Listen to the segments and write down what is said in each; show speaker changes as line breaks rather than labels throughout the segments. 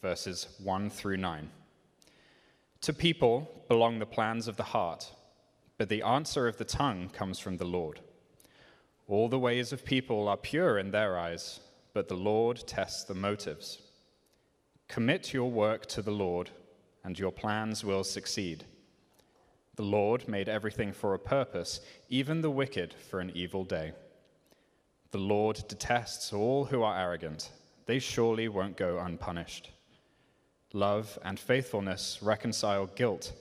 verses 1 through 9. To people belong the plans of the heart, but the answer of the tongue comes from the Lord. All the ways of people are pure in their eyes, but the Lord tests the motives. Commit your work to the Lord, and your plans will succeed. The Lord made everything for a purpose, even the wicked for an evil day. The Lord detests all who are arrogant. They surely won't go unpunished. Love and faithfulness reconcile guilt.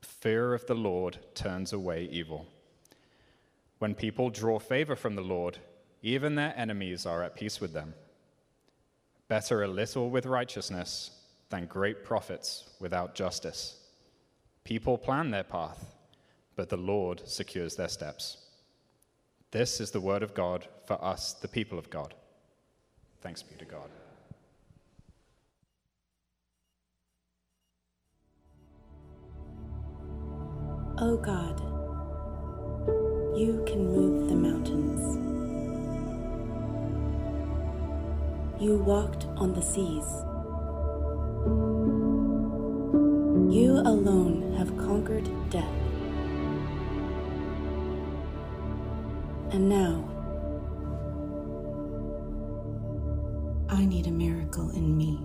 Fear of the Lord turns away evil. When people draw favor from the Lord, even their enemies are at peace with them. Better a little with righteousness than great profits without justice. People plan their path, but the Lord secures their steps. This is the word of God for us, the people of God. Thanks be to God.
O God, you can move the mountains. You walked on the seas. You alone have conquered death. And now, I need a miracle in me.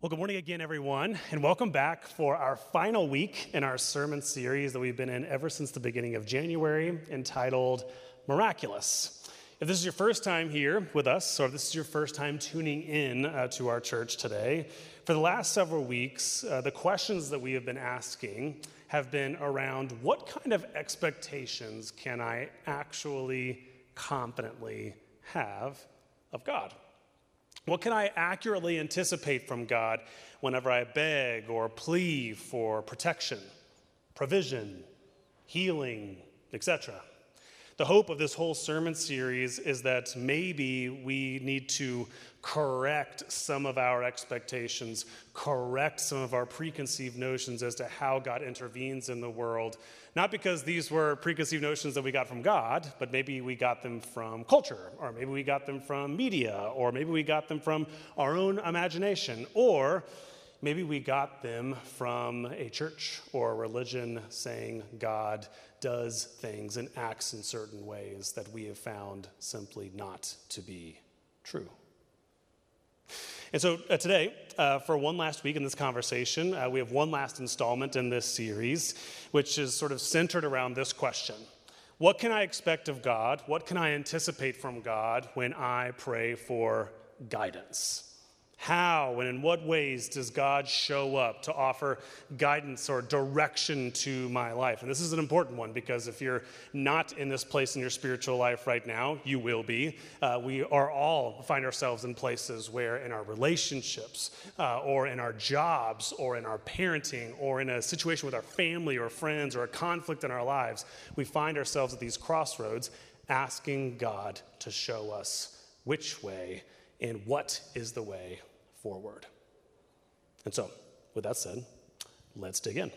Well, good morning again, everyone, and welcome back for our final week in our sermon series that we've been in ever since the beginning of January, entitled Miraculous. If this is your first time here with us, or if this is your first time tuning in uh, to our church today, for the last several weeks, uh, the questions that we have been asking have been around what kind of expectations can I actually confidently have of God? What can I accurately anticipate from God whenever I beg or plea for protection, provision, healing, etc.? The hope of this whole sermon series is that maybe we need to correct some of our expectations, correct some of our preconceived notions as to how God intervenes in the world. Not because these were preconceived notions that we got from God, but maybe we got them from culture, or maybe we got them from media, or maybe we got them from our own imagination, or maybe we got them from a church or a religion saying God does things and acts in certain ways that we have found simply not to be true. And so uh, today, uh, for one last week in this conversation, uh, we have one last installment in this series, which is sort of centered around this question What can I expect of God? What can I anticipate from God when I pray for guidance? How and in what ways does God show up to offer guidance or direction to my life? And this is an important one because if you're not in this place in your spiritual life right now, you will be. Uh, we are all find ourselves in places where, in our relationships, uh, or in our jobs, or in our parenting, or in a situation with our family or friends, or a conflict in our lives, we find ourselves at these crossroads asking God to show us which way and what is the way forward. And so, with that said, let's dig in.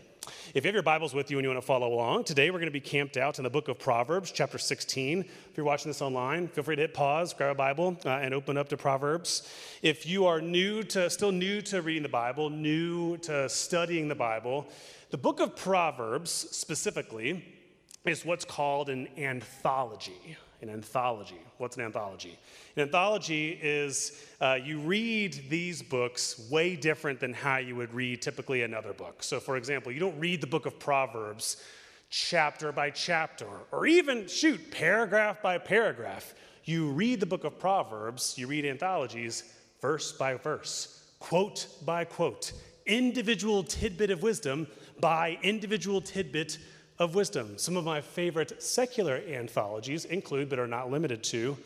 If you have your Bibles with you and you want to follow along, today we're going to be camped out in the book of Proverbs, chapter 16. If you're watching this online, feel free to hit pause, grab a Bible, uh, and open up to Proverbs. If you are new to, still new to reading the Bible, new to studying the Bible, the book of Proverbs specifically is what's called an anthology an anthology. What's an anthology? An anthology is uh, you read these books way different than how you would read typically another book. So, for example, you don't read the book of Proverbs chapter by chapter, or even, shoot, paragraph by paragraph. You read the book of Proverbs, you read anthologies verse by verse, quote by quote, individual tidbit of wisdom by individual tidbit of wisdom. Some of my favorite secular anthologies include, but are not limited to,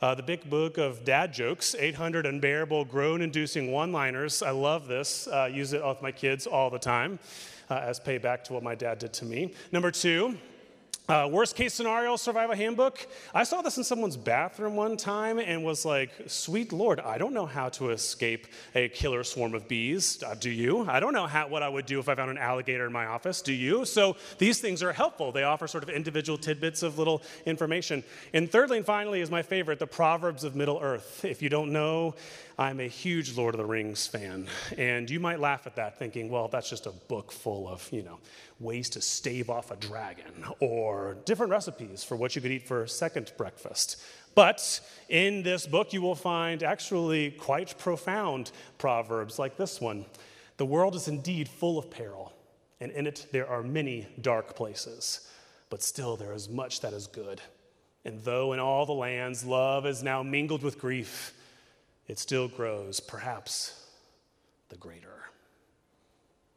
uh, the big book of dad jokes, 800 unbearable, groan inducing one liners. I love this. Uh, use it with my kids all the time uh, as payback to what my dad did to me. Number two, uh, worst case scenario survival handbook. I saw this in someone's bathroom one time and was like, sweet Lord, I don't know how to escape a killer swarm of bees. Uh, do you? I don't know how, what I would do if I found an alligator in my office. Do you? So these things are helpful. They offer sort of individual tidbits of little information. And thirdly and finally is my favorite, the Proverbs of Middle Earth. If you don't know, I'm a huge Lord of the Rings fan. And you might laugh at that thinking, well, that's just a book full of, you know, ways to stave off a dragon or different recipes for what you could eat for second breakfast. But in this book, you will find actually quite profound proverbs like this one The world is indeed full of peril, and in it there are many dark places, but still there is much that is good. And though in all the lands love is now mingled with grief, it still grows, perhaps the greater.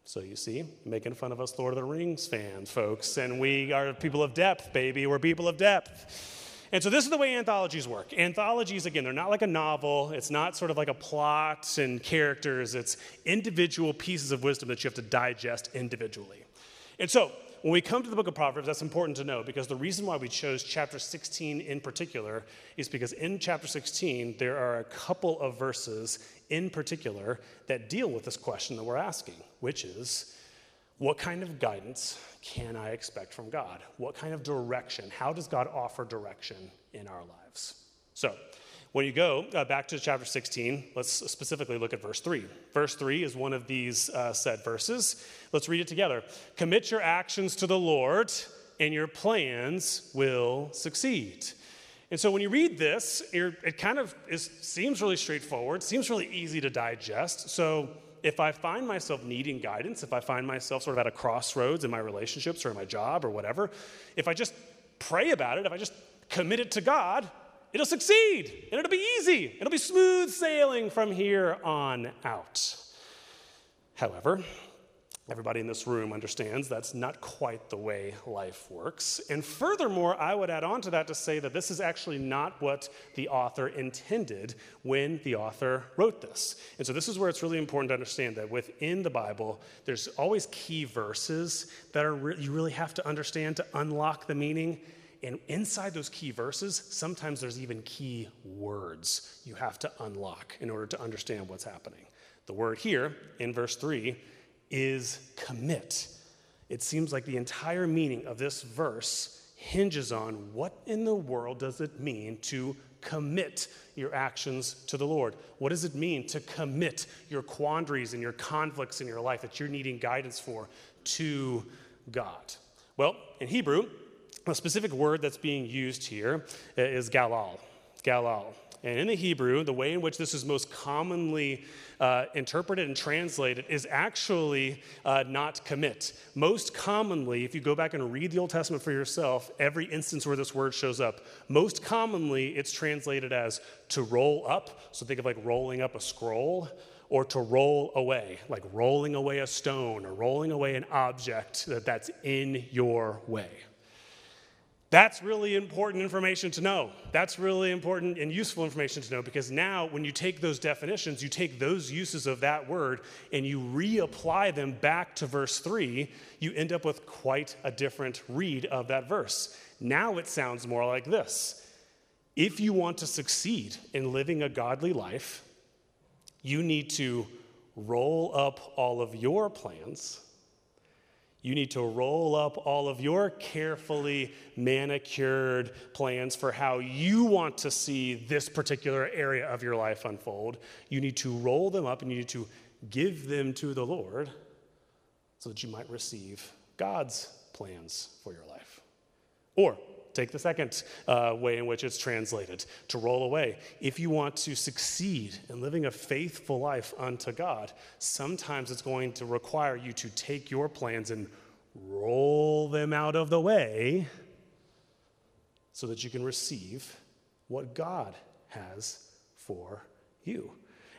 So you see, making fun of us Lord of the Rings fans, folks, and we are people of depth, baby. We're people of depth. And so this is the way anthologies work. Anthologies, again, they're not like a novel. It's not sort of like a plot and characters. It's individual pieces of wisdom that you have to digest individually. And so when we come to the book of Proverbs, that's important to know because the reason why we chose chapter 16 in particular is because in chapter 16, there are a couple of verses in particular that deal with this question that we're asking, which is what kind of guidance can I expect from God? What kind of direction? How does God offer direction in our lives? So, when you go uh, back to chapter 16, let's specifically look at verse 3. Verse 3 is one of these uh, said verses. Let's read it together. Commit your actions to the Lord, and your plans will succeed. And so when you read this, it kind of is, seems really straightforward, seems really easy to digest. So if I find myself needing guidance, if I find myself sort of at a crossroads in my relationships or in my job or whatever, if I just pray about it, if I just commit it to God, it'll succeed and it'll be easy. It'll be smooth sailing from here on out. However, everybody in this room understands that's not quite the way life works. And furthermore, I would add on to that to say that this is actually not what the author intended when the author wrote this. And so, this is where it's really important to understand that within the Bible, there's always key verses that are re- you really have to understand to unlock the meaning. And inside those key verses, sometimes there's even key words you have to unlock in order to understand what's happening. The word here in verse 3 is commit. It seems like the entire meaning of this verse hinges on what in the world does it mean to commit your actions to the Lord? What does it mean to commit your quandaries and your conflicts in your life that you're needing guidance for to God? Well, in Hebrew, a specific word that's being used here is galal. Galal. And in the Hebrew, the way in which this is most commonly uh, interpreted and translated is actually uh, not commit. Most commonly, if you go back and read the Old Testament for yourself, every instance where this word shows up, most commonly it's translated as to roll up. So think of like rolling up a scroll or to roll away, like rolling away a stone or rolling away an object that, that's in your way. That's really important information to know. That's really important and useful information to know because now, when you take those definitions, you take those uses of that word and you reapply them back to verse 3, you end up with quite a different read of that verse. Now it sounds more like this If you want to succeed in living a godly life, you need to roll up all of your plans you need to roll up all of your carefully manicured plans for how you want to see this particular area of your life unfold. You need to roll them up and you need to give them to the Lord so that you might receive God's plans for your life. Or Take the second uh, way in which it's translated to roll away. If you want to succeed in living a faithful life unto God, sometimes it's going to require you to take your plans and roll them out of the way so that you can receive what God has for you.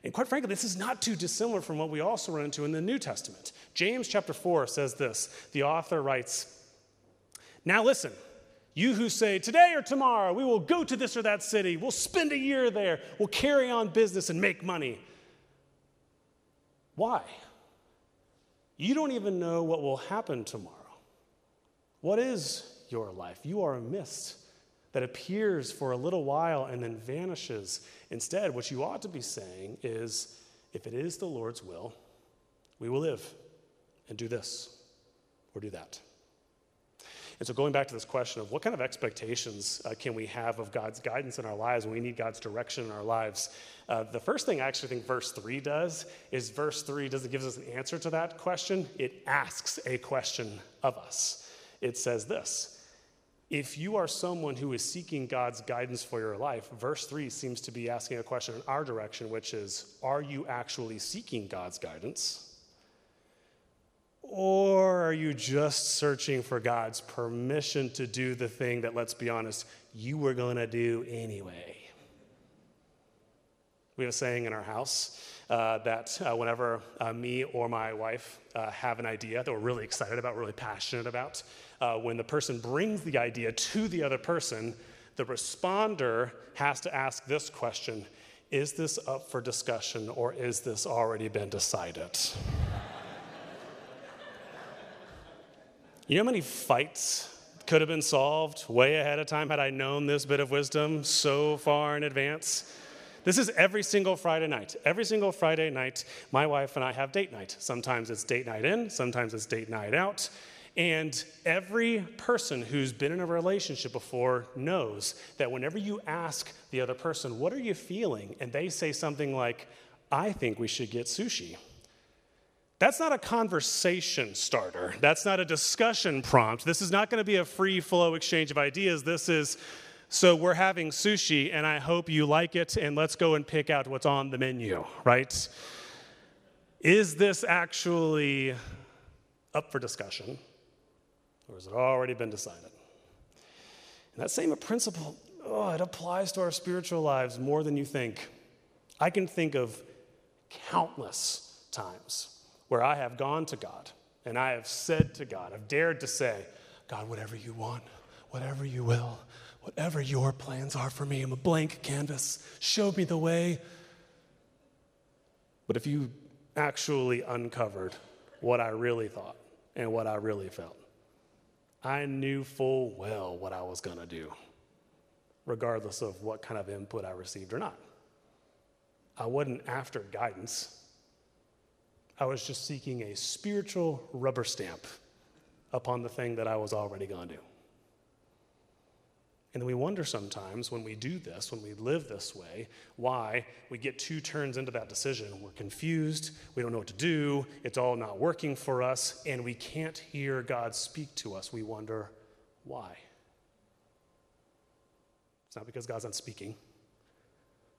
And quite frankly, this is not too dissimilar from what we also run into in the New Testament. James chapter 4 says this. The author writes, Now listen, you who say, Today or tomorrow, we will go to this or that city, we'll spend a year there, we'll carry on business and make money. Why? You don't even know what will happen tomorrow. What is your life? You are a mist that appears for a little while and then vanishes. Instead, what you ought to be saying is if it is the Lord's will, we will live and do this or do that. And so, going back to this question of what kind of expectations uh, can we have of God's guidance in our lives when we need God's direction in our lives, uh, the first thing I actually think verse 3 does is verse 3 doesn't give us an answer to that question, it asks a question of us. It says this if you are someone who is seeking God's guidance for your life, verse 3 seems to be asking a question in our direction, which is Are you actually seeking God's guidance? Or are you just searching for God's permission to do the thing that, let's be honest, you were going to do anyway? We have a saying in our house uh, that uh, whenever uh, me or my wife uh, have an idea that we're really excited about, really passionate about, uh, when the person brings the idea to the other person, the responder has to ask this question Is this up for discussion or is this already been decided? You know how many fights could have been solved way ahead of time had I known this bit of wisdom so far in advance? This is every single Friday night. Every single Friday night, my wife and I have date night. Sometimes it's date night in, sometimes it's date night out. And every person who's been in a relationship before knows that whenever you ask the other person, What are you feeling? and they say something like, I think we should get sushi. That's not a conversation starter. That's not a discussion prompt. This is not going to be a free flow exchange of ideas. This is, so we're having sushi, and I hope you like it, and let's go and pick out what's on the menu, right? Is this actually up for discussion? Or has it already been decided? And that same principle, oh, it applies to our spiritual lives more than you think. I can think of countless times where I have gone to God and I have said to God, I've dared to say, God, whatever you want, whatever you will, whatever your plans are for me, I'm a blank canvas. Show me the way. But if you actually uncovered what I really thought and what I really felt, I knew full well what I was going to do, regardless of what kind of input I received or not. I wasn't after guidance. I was just seeking a spiritual rubber stamp upon the thing that I was already going to do. And then we wonder sometimes when we do this, when we live this way, why we get two turns into that decision. We're confused, we don't know what to do, it's all not working for us, and we can't hear God speak to us. We wonder why. It's not because God's not speaking,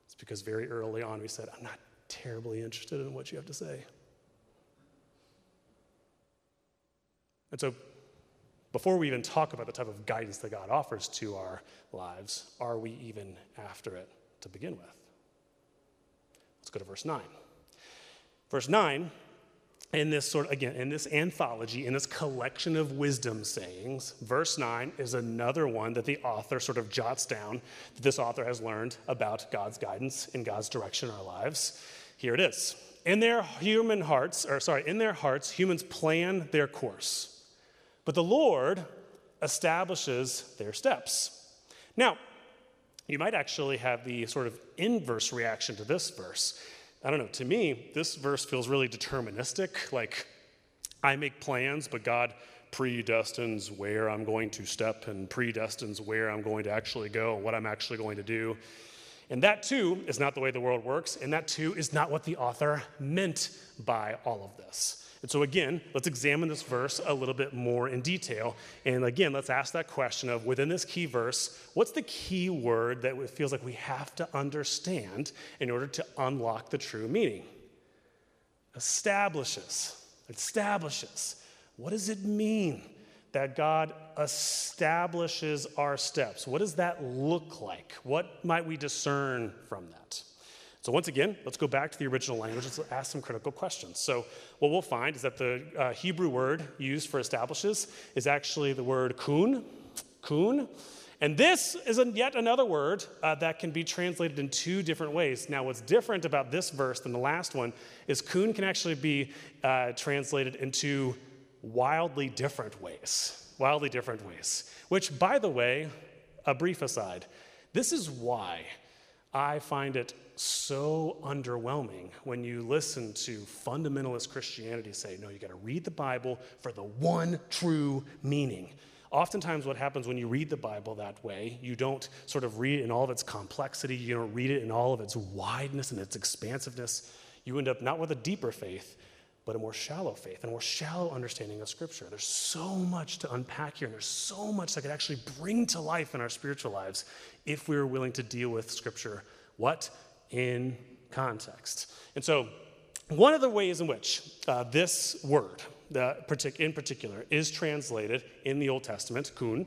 it's because very early on we said, I'm not terribly interested in what you have to say. And so before we even talk about the type of guidance that God offers to our lives, are we even after it to begin with? Let's go to verse 9. Verse 9, in this sort of, again, in this anthology, in this collection of wisdom sayings, verse 9 is another one that the author sort of jots down that this author has learned about God's guidance and God's direction in our lives. Here it is. In their human hearts, or sorry, in their hearts, humans plan their course but the Lord establishes their steps. Now, you might actually have the sort of inverse reaction to this verse. I don't know, to me, this verse feels really deterministic. Like, I make plans, but God predestines where I'm going to step and predestines where I'm going to actually go, what I'm actually going to do. And that too is not the way the world works, and that too is not what the author meant by all of this. And so, again, let's examine this verse a little bit more in detail. And again, let's ask that question of within this key verse, what's the key word that it feels like we have to understand in order to unlock the true meaning? Establishes. Establishes. What does it mean that God establishes our steps? What does that look like? What might we discern from that? So, once again, let's go back to the original language. Let's ask some critical questions. So, what we'll find is that the uh, Hebrew word used for establishes is actually the word kun, kun. And this is yet another word uh, that can be translated in two different ways. Now, what's different about this verse than the last one is kun can actually be uh, translated into wildly different ways. Wildly different ways. Which, by the way, a brief aside, this is why I find it so underwhelming when you listen to fundamentalist Christianity say, no, you got to read the Bible for the one true meaning. Oftentimes, what happens when you read the Bible that way, you don't sort of read it in all of its complexity, you don't read it in all of its wideness and its expansiveness. You end up not with a deeper faith, but a more shallow faith and a more shallow understanding of Scripture. There's so much to unpack here, and there's so much that could actually bring to life in our spiritual lives if we were willing to deal with Scripture. What? In context. And so, one of the ways in which uh, this word, in particular, is translated in the Old Testament, kun,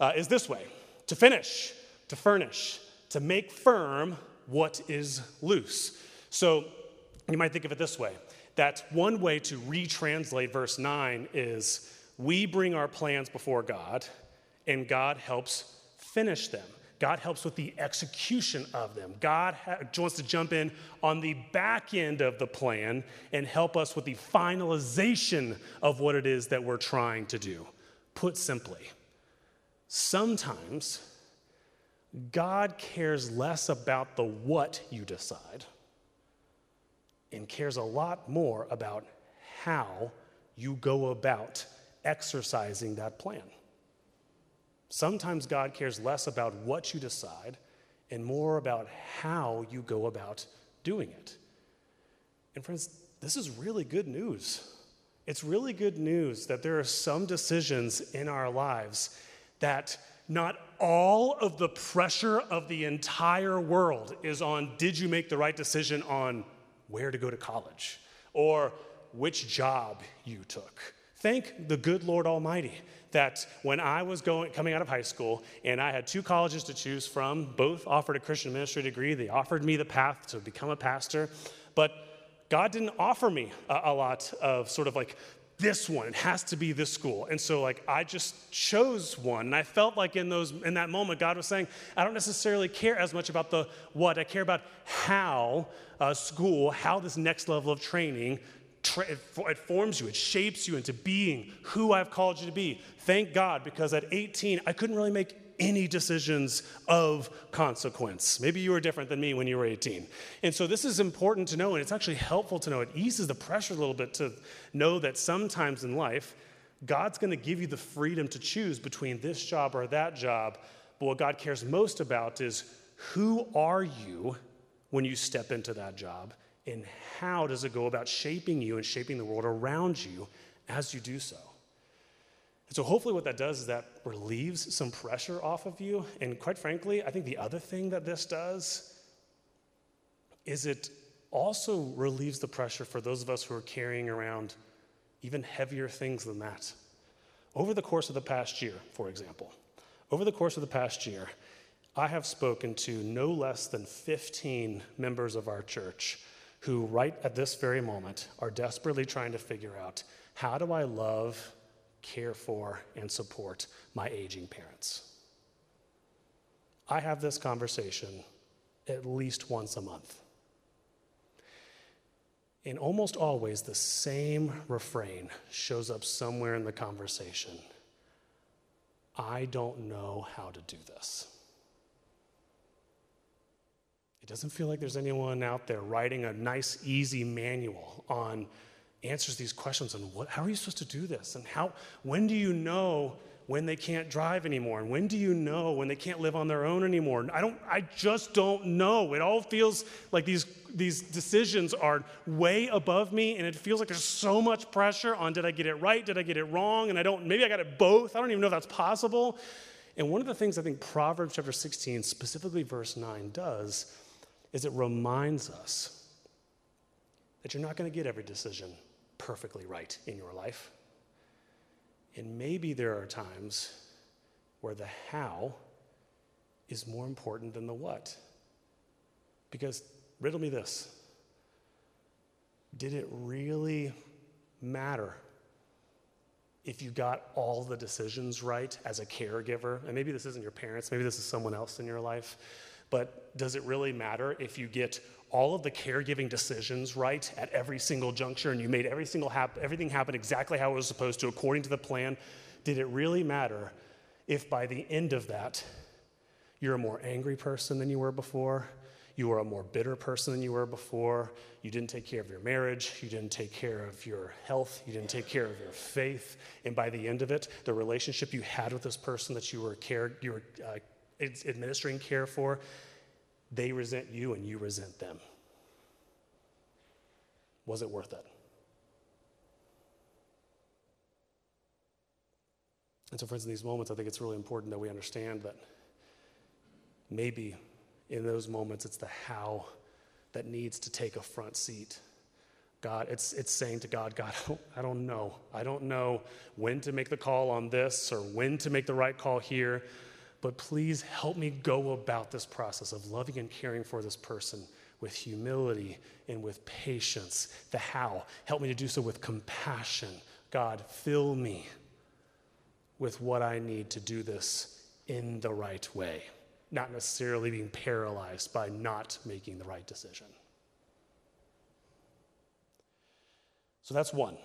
uh, is this way to finish, to furnish, to make firm what is loose. So, you might think of it this way that one way to retranslate verse 9 is we bring our plans before God, and God helps finish them. God helps with the execution of them. God ha- wants to jump in on the back end of the plan and help us with the finalization of what it is that we're trying to do. Put simply, sometimes God cares less about the what you decide and cares a lot more about how you go about exercising that plan. Sometimes God cares less about what you decide and more about how you go about doing it. And, friends, this is really good news. It's really good news that there are some decisions in our lives that not all of the pressure of the entire world is on did you make the right decision on where to go to college or which job you took. Thank the good Lord Almighty that when I was going, coming out of high school and I had two colleges to choose from, both offered a Christian ministry degree. They offered me the path to become a pastor, but God didn't offer me a, a lot of sort of like this one it has to be this school. And so like i just chose one. And i felt like in those in that moment god was saying i don't necessarily care as much about the what. I care about how school how this next level of training it forms you it shapes you into being who i've called you to be thank god because at 18 i couldn't really make any decisions of consequence. Maybe you were different than me when you were 18. And so this is important to know, and it's actually helpful to know. It eases the pressure a little bit to know that sometimes in life, God's going to give you the freedom to choose between this job or that job. But what God cares most about is who are you when you step into that job? And how does it go about shaping you and shaping the world around you as you do so? And so, hopefully, what that does is that relieves some pressure off of you. And quite frankly, I think the other thing that this does is it also relieves the pressure for those of us who are carrying around even heavier things than that. Over the course of the past year, for example, over the course of the past year, I have spoken to no less than 15 members of our church who, right at this very moment, are desperately trying to figure out how do I love care for, and support my aging parents. I have this conversation at least once a month. And almost always, the same refrain shows up somewhere in the conversation I don't know how to do this. It doesn't feel like there's anyone out there writing a nice, easy manual on answers these questions on what, how are you supposed to do this? And how, when do you know when they can't drive anymore? And when do you know when they can't live on their own anymore? I don't, I just don't know. It all feels like these, these decisions are way above me, and it feels like there's so much pressure on did I get it right? Did I get it wrong? And I don't, maybe I got it both. I don't even know if that's possible. And one of the things I think Proverbs chapter 16, specifically verse 9, does is it reminds us that you're not going to get every decision perfectly right in your life. And maybe there are times where the how is more important than the what. Because riddle me this. Did it really matter if you got all the decisions right as a caregiver? And maybe this isn't your parents, maybe this is someone else in your life. But does it really matter if you get all of the caregiving decisions right at every single juncture and you made every single hap- everything happen exactly how it was supposed to according to the plan? Did it really matter if by the end of that you're a more angry person than you were before? You were a more bitter person than you were before. You didn't take care of your marriage. You didn't take care of your health. You didn't take care of your faith. And by the end of it, the relationship you had with this person that you were, care, you were uh, administering care for, they resent you and you resent them. Was it worth it? And so, friends, in these moments, I think it's really important that we understand that maybe in those moments it's the how that needs to take a front seat. God, it's, it's saying to God, God, I don't, I don't know. I don't know when to make the call on this or when to make the right call here but please help me go about this process of loving and caring for this person with humility and with patience. The how, help me to do so with compassion. God, fill me with what I need to do this in the right way, not necessarily being paralyzed by not making the right decision. So that's one.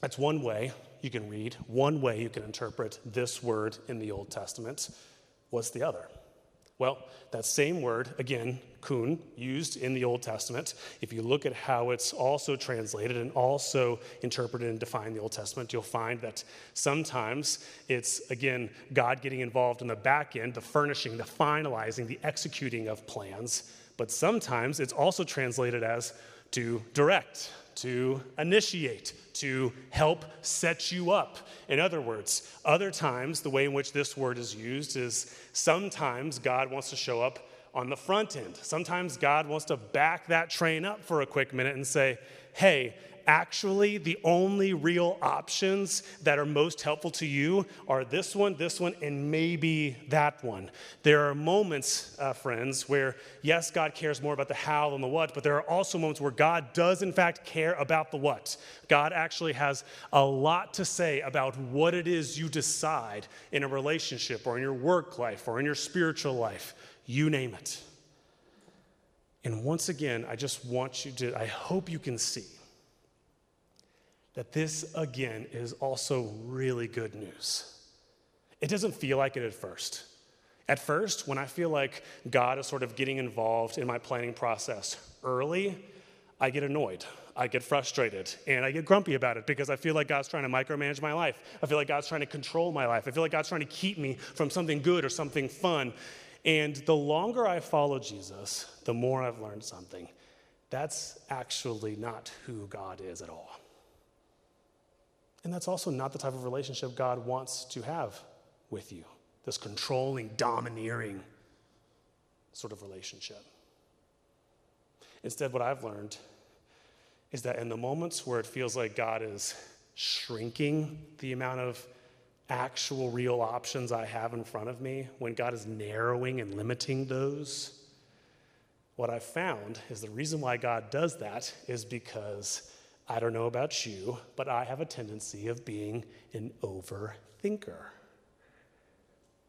That's one way you can read, one way you can interpret this word in the Old Testament. What's the other? Well, that same word, again, kun, used in the Old Testament, if you look at how it's also translated and also interpreted and defined in the Old Testament, you'll find that sometimes it's, again, God getting involved in the back end, the furnishing, the finalizing, the executing of plans. But sometimes it's also translated as to direct, to initiate, to help set you up. In other words, other times, the way in which this word is used is sometimes God wants to show up on the front end. Sometimes God wants to back that train up for a quick minute and say, hey, actually the only real options that are most helpful to you are this one, this one, and maybe that one. There are moments, uh, friends, where yes, God cares more about the how than the what, but there are also moments where God does, in fact, care about the what. God actually has a lot to say about what it is you decide in a relationship or in your work life or in your spiritual life. You name it. And once again, I just want you to, I hope you can see that this, again, is also really good news. It doesn't feel like it at first. At first, when I feel like God is sort of getting involved in my planning process early, I get annoyed. I get frustrated and I get grumpy about it because I feel like God's trying to micromanage my life. I feel like God's trying to control my life. I feel like God's trying to keep me from something good or something fun. And the longer I follow Jesus, the more I've learned something. That's actually not who God is at all. And that's also not the type of relationship God wants to have with you this controlling, domineering sort of relationship. Instead, what I've learned is that in the moments where it feels like God is shrinking the amount of actual, real options I have in front of me, when God is narrowing and limiting those, what I've found is the reason why God does that is because I don't know about you, but I have a tendency of being an overthinker.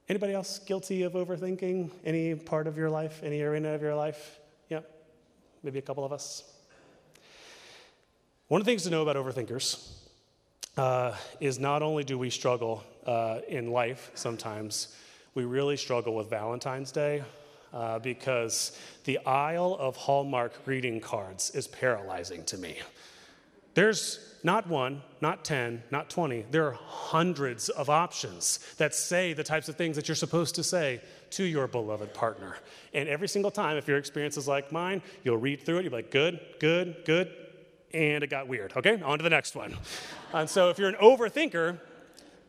Anybody else guilty of overthinking any part of your life, any arena of your life? Yeah, maybe a couple of us. One of the things to know about overthinkers uh, is not only do we struggle uh, in life sometimes, we really struggle with Valentine's Day uh, because the aisle of Hallmark greeting cards is paralyzing to me. There's not one, not 10, not 20. There are hundreds of options that say the types of things that you're supposed to say to your beloved partner. And every single time, if your experience is like mine, you'll read through it, you'll be like, good, good, good, and it got weird. Okay, on to the next one. and so if you're an overthinker,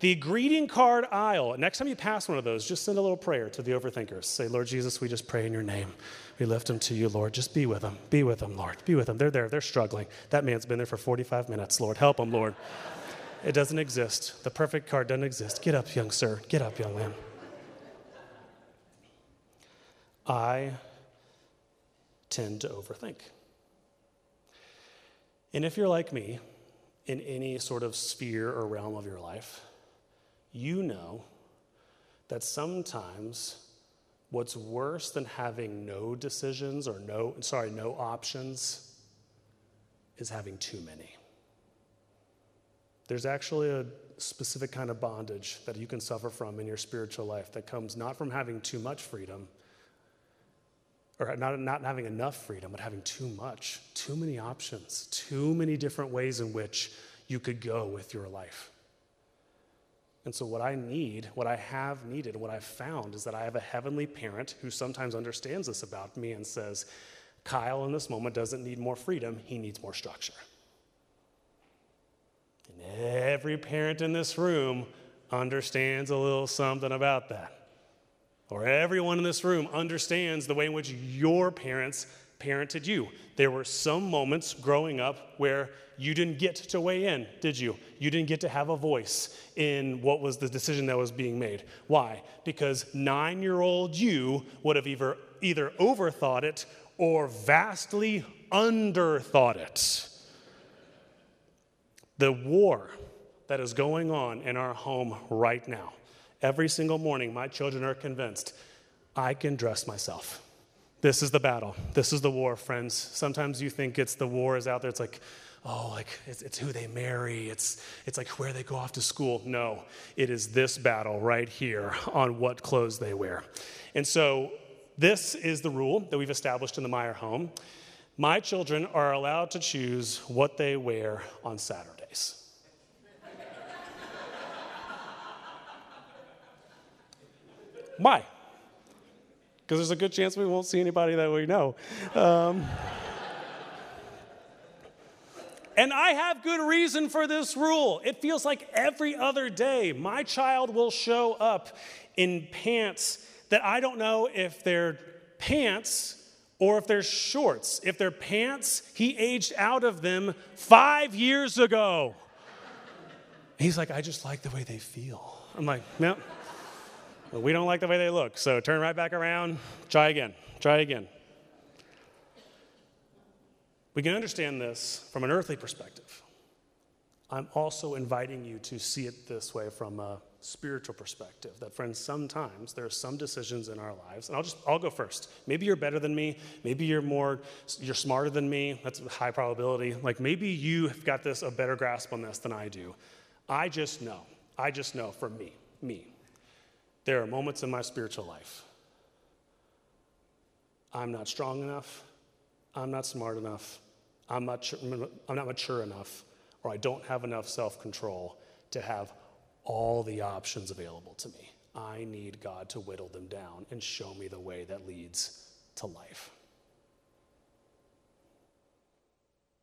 the greeting card aisle, next time you pass one of those, just send a little prayer to the overthinkers. Say, Lord Jesus, we just pray in your name. We lift them to you, Lord. Just be with them. Be with them, Lord. Be with them. They're there. They're struggling. That man's been there for 45 minutes, Lord. Help them, Lord. It doesn't exist. The perfect card doesn't exist. Get up, young sir. Get up, young man. I tend to overthink. And if you're like me, in any sort of sphere or realm of your life, you know that sometimes what's worse than having no decisions or no, sorry, no options is having too many. There's actually a specific kind of bondage that you can suffer from in your spiritual life that comes not from having too much freedom or not, not having enough freedom, but having too much, too many options, too many different ways in which you could go with your life. And so, what I need, what I have needed, what I've found is that I have a heavenly parent who sometimes understands this about me and says, Kyle in this moment doesn't need more freedom, he needs more structure. And every parent in this room understands a little something about that. Or everyone in this room understands the way in which your parents parented you. There were some moments growing up where you didn't get to weigh in, did you? You didn't get to have a voice in what was the decision that was being made. Why? Because nine year old you would have either, either overthought it or vastly underthought it. The war that is going on in our home right now, every single morning, my children are convinced I can dress myself. This is the battle. This is the war, friends. Sometimes you think it's the war is out there. It's like, oh, like it's, it's, who they marry. It's, it's like where they go off to school. No, it is this battle right here on what clothes they wear. And so this is the rule that we've established in the Meier home. My children are allowed to choose what they wear on Saturdays. Why? because there's a good chance we won't see anybody that we know. Um, and I have good reason for this rule. It feels like every other day my child will show up in pants that I don't know if they're pants or if they're shorts. If they're pants, he aged out of them five years ago. He's like, I just like the way they feel. I'm like, no. Well, we don't like the way they look, so turn right back around, try again, try again. We can understand this from an earthly perspective. I'm also inviting you to see it this way from a spiritual perspective. That, friends, sometimes there are some decisions in our lives, and I'll just I'll go first. Maybe you're better than me. Maybe you're more you're smarter than me. That's a high probability. Like maybe you have got this a better grasp on this than I do. I just know. I just know for me, me. There are moments in my spiritual life. I'm not strong enough. I'm not smart enough. I'm not, I'm not mature enough, or I don't have enough self control to have all the options available to me. I need God to whittle them down and show me the way that leads to life.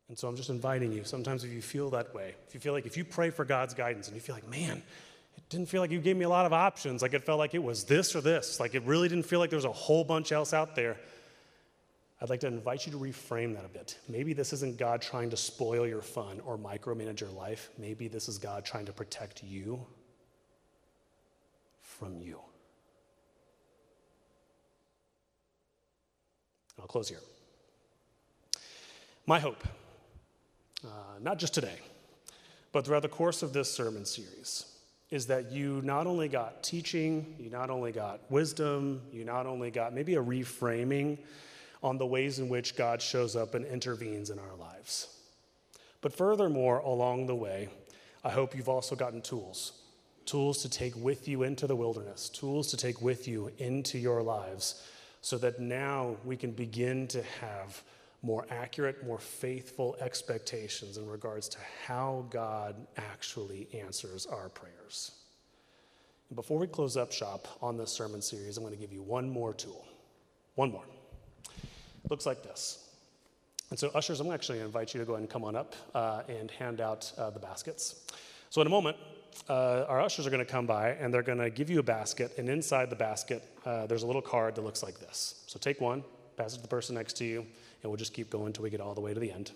And so I'm just inviting you. Sometimes, if you feel that way, if you feel like if you pray for God's guidance and you feel like, man, it didn't feel like you gave me a lot of options. Like it felt like it was this or this. Like it really didn't feel like there was a whole bunch else out there. I'd like to invite you to reframe that a bit. Maybe this isn't God trying to spoil your fun or micromanage your life. Maybe this is God trying to protect you from you. I'll close here. My hope, uh, not just today, but throughout the course of this sermon series, is that you not only got teaching, you not only got wisdom, you not only got maybe a reframing on the ways in which God shows up and intervenes in our lives. But furthermore, along the way, I hope you've also gotten tools tools to take with you into the wilderness, tools to take with you into your lives, so that now we can begin to have more accurate, more faithful expectations in regards to how God actually answers our prayers. And before we close up shop on this sermon series, I'm going to give you one more tool. One more. Looks like this. And so, ushers, I'm actually going to invite you to go ahead and come on up uh, and hand out uh, the baskets. So, in a moment, uh, our ushers are going to come by and they're going to give you a basket. And inside the basket, uh, there's a little card that looks like this. So, take one, pass it to the person next to you and we'll just keep going until we get all the way to the end.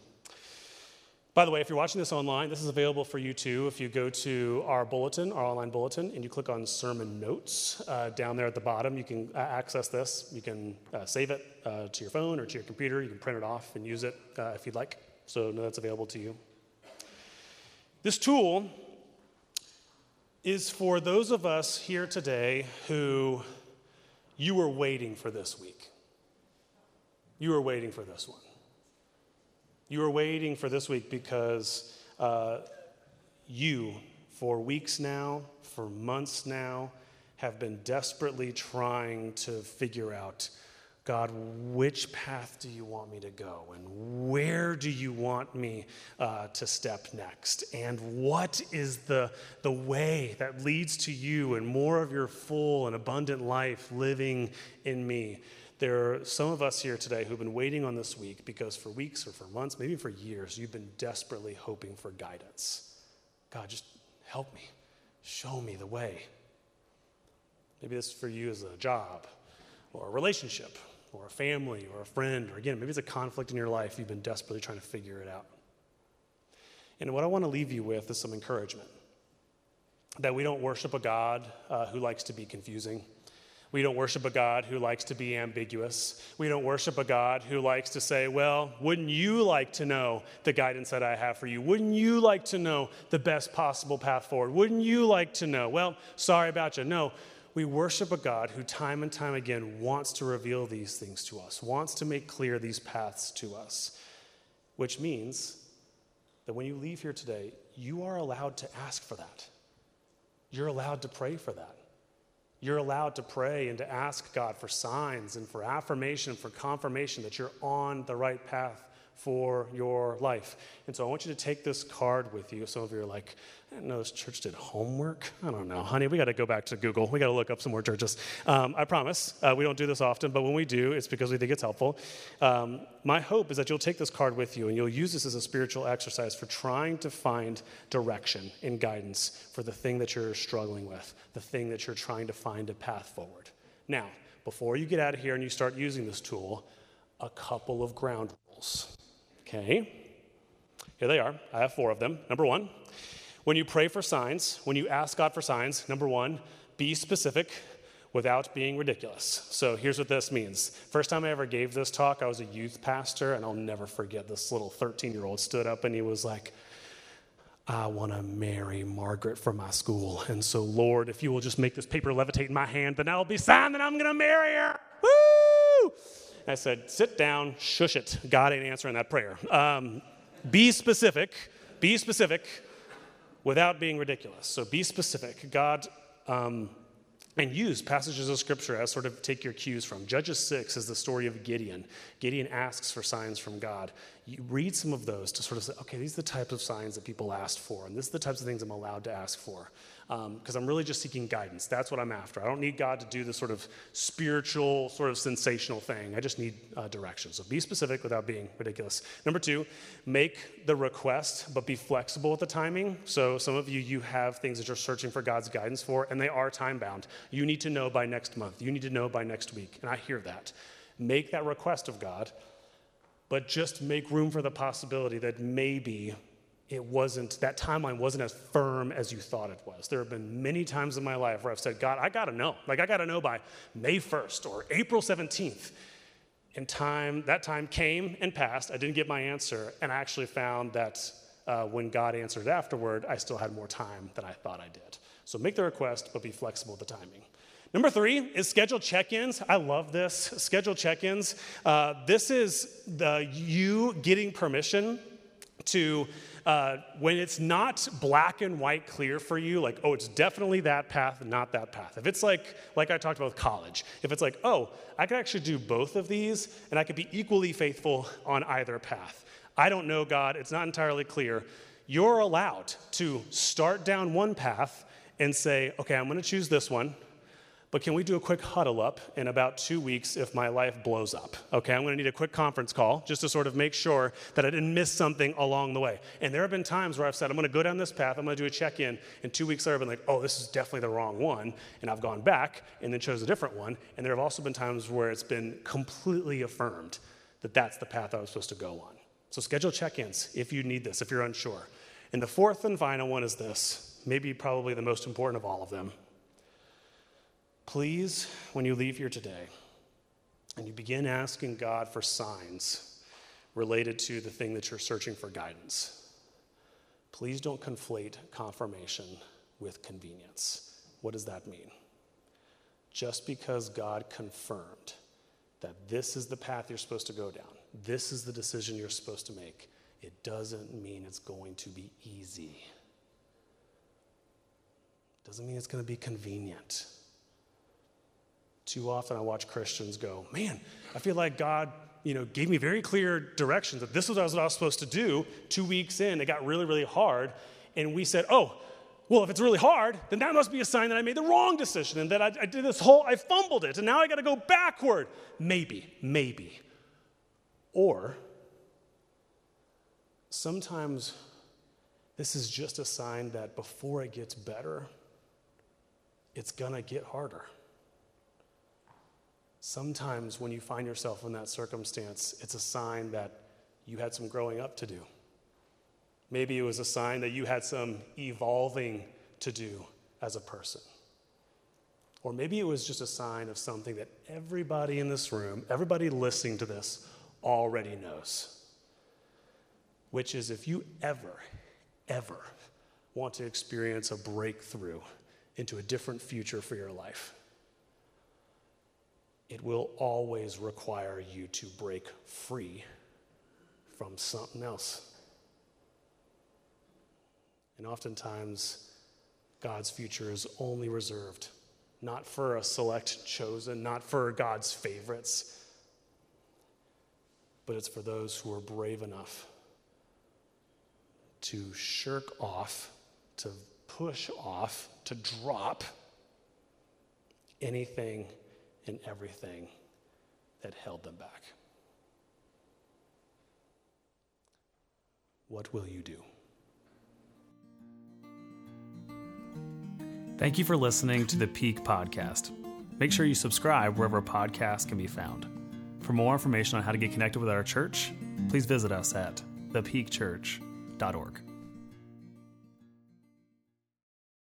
By the way, if you're watching this online, this is available for you too. If you go to our bulletin, our online bulletin, and you click on sermon notes uh, down there at the bottom, you can uh, access this. You can uh, save it uh, to your phone or to your computer. You can print it off and use it uh, if you'd like. So, know that's available to you. This tool is for those of us here today who you were waiting for this week. You were waiting for this one. You are waiting for this week because uh, you, for weeks now, for months now, have been desperately trying to figure out God, which path do you want me to go? And where do you want me uh, to step next? And what is the, the way that leads to you and more of your full and abundant life living in me? There are some of us here today who've been waiting on this week because for weeks or for months, maybe for years, you've been desperately hoping for guidance. God, just help me, show me the way. Maybe this for you is a job or a relationship or a family or a friend, or again, maybe it's a conflict in your life. You've been desperately trying to figure it out. And what I want to leave you with is some encouragement that we don't worship a God uh, who likes to be confusing we don't worship a God who likes to be ambiguous. We don't worship a God who likes to say, Well, wouldn't you like to know the guidance that I have for you? Wouldn't you like to know the best possible path forward? Wouldn't you like to know? Well, sorry about you. No, we worship a God who, time and time again, wants to reveal these things to us, wants to make clear these paths to us, which means that when you leave here today, you are allowed to ask for that. You're allowed to pray for that. You're allowed to pray and to ask God for signs and for affirmation, for confirmation that you're on the right path for your life. And so I want you to take this card with you. Some of you are like, I didn't know this church did homework. I don't know, honey. We got to go back to Google. We got to look up some more churches. Um, I promise. Uh, we don't do this often, but when we do, it's because we think it's helpful. Um, my hope is that you'll take this card with you and you'll use this as a spiritual exercise for trying to find direction and guidance for the thing that you're struggling with, the thing that you're trying to find a path forward. Now, before you get out of here and you start using this tool, a couple of ground rules. Okay? Here they are. I have four of them. Number one, when you pray for signs, when you ask God for signs, number one, be specific without being ridiculous. So here's what this means. First time I ever gave this talk, I was a youth pastor, and I'll never forget this little 13 year old stood up and he was like, I want to marry Margaret from my school. And so, Lord, if you will just make this paper levitate in my hand, then I'll be signed that I'm going to marry her. Woo! I said, sit down, shush it. God ain't answering that prayer. Um, be specific, be specific without being ridiculous. So be specific. God, um, and use passages of scripture as sort of take your cues from. Judges 6 is the story of Gideon. Gideon asks for signs from God. You read some of those to sort of say, okay, these are the types of signs that people asked for, and this is the types of things I'm allowed to ask for because um, I'm really just seeking guidance. That's what I'm after. I don't need God to do this sort of spiritual, sort of sensational thing. I just need uh, direction. So be specific without being ridiculous. Number two, make the request, but be flexible with the timing. So some of you, you have things that you're searching for God's guidance for, and they are time bound. You need to know by next month. You need to know by next week. And I hear that. Make that request of God, but just make room for the possibility that maybe it wasn't, that timeline wasn't as firm as you thought it was. There have been many times in my life where I've said, God, I gotta know. Like, I gotta know by May 1st or April 17th. And time, that time came and passed. I didn't get my answer. And I actually found that uh, when God answered afterward, I still had more time than I thought I did. So make the request, but be flexible with the timing. Number three is schedule check ins. I love this. Schedule check ins. Uh, this is the, you getting permission to uh, when it's not black and white clear for you, like, oh, it's definitely that path, not that path. If it's like, like I talked about with college, if it's like, oh, I could actually do both of these and I could be equally faithful on either path. I don't know God, it's not entirely clear. You're allowed to start down one path and say, okay, I'm going to choose this one. But can we do a quick huddle up in about two weeks if my life blows up? Okay, I'm gonna need a quick conference call just to sort of make sure that I didn't miss something along the way. And there have been times where I've said, I'm gonna go down this path, I'm gonna do a check in, and two weeks later, I've been like, oh, this is definitely the wrong one. And I've gone back and then chose a different one. And there have also been times where it's been completely affirmed that that's the path I was supposed to go on. So schedule check ins if you need this, if you're unsure. And the fourth and final one is this, maybe probably the most important of all of them. Please, when you leave here today and you begin asking God for signs related to the thing that you're searching for guidance, please don't conflate confirmation with convenience. What does that mean? Just because God confirmed that this is the path you're supposed to go down, this is the decision you're supposed to make, it doesn't mean it's going to be easy. It doesn't mean it's going to be convenient. Too often I watch Christians go, man, I feel like God, you know, gave me very clear directions that this was what I was supposed to do. Two weeks in, it got really, really hard. And we said, oh, well, if it's really hard, then that must be a sign that I made the wrong decision and that I, I did this whole, I fumbled it, and now I got to go backward. Maybe, maybe. Or sometimes this is just a sign that before it gets better, it's going to get harder. Sometimes when you find yourself in that circumstance, it's a sign that you had some growing up to do. Maybe it was a sign that you had some evolving to do as a person. Or maybe it was just a sign of something that everybody in this room, everybody listening to this, already knows. Which is if you ever, ever want to experience a breakthrough into a different future for your life, it will always require you to break free from something else. And oftentimes, God's future is only reserved not for a select chosen, not for God's favorites, but it's for those who are brave enough to shirk off, to push off, to drop anything and everything that held them back. What will you do? Thank you for listening to the Peak Podcast. Make sure you subscribe wherever podcasts can be found. For more information on how to get connected with our church, please visit us at thepeakchurch.org.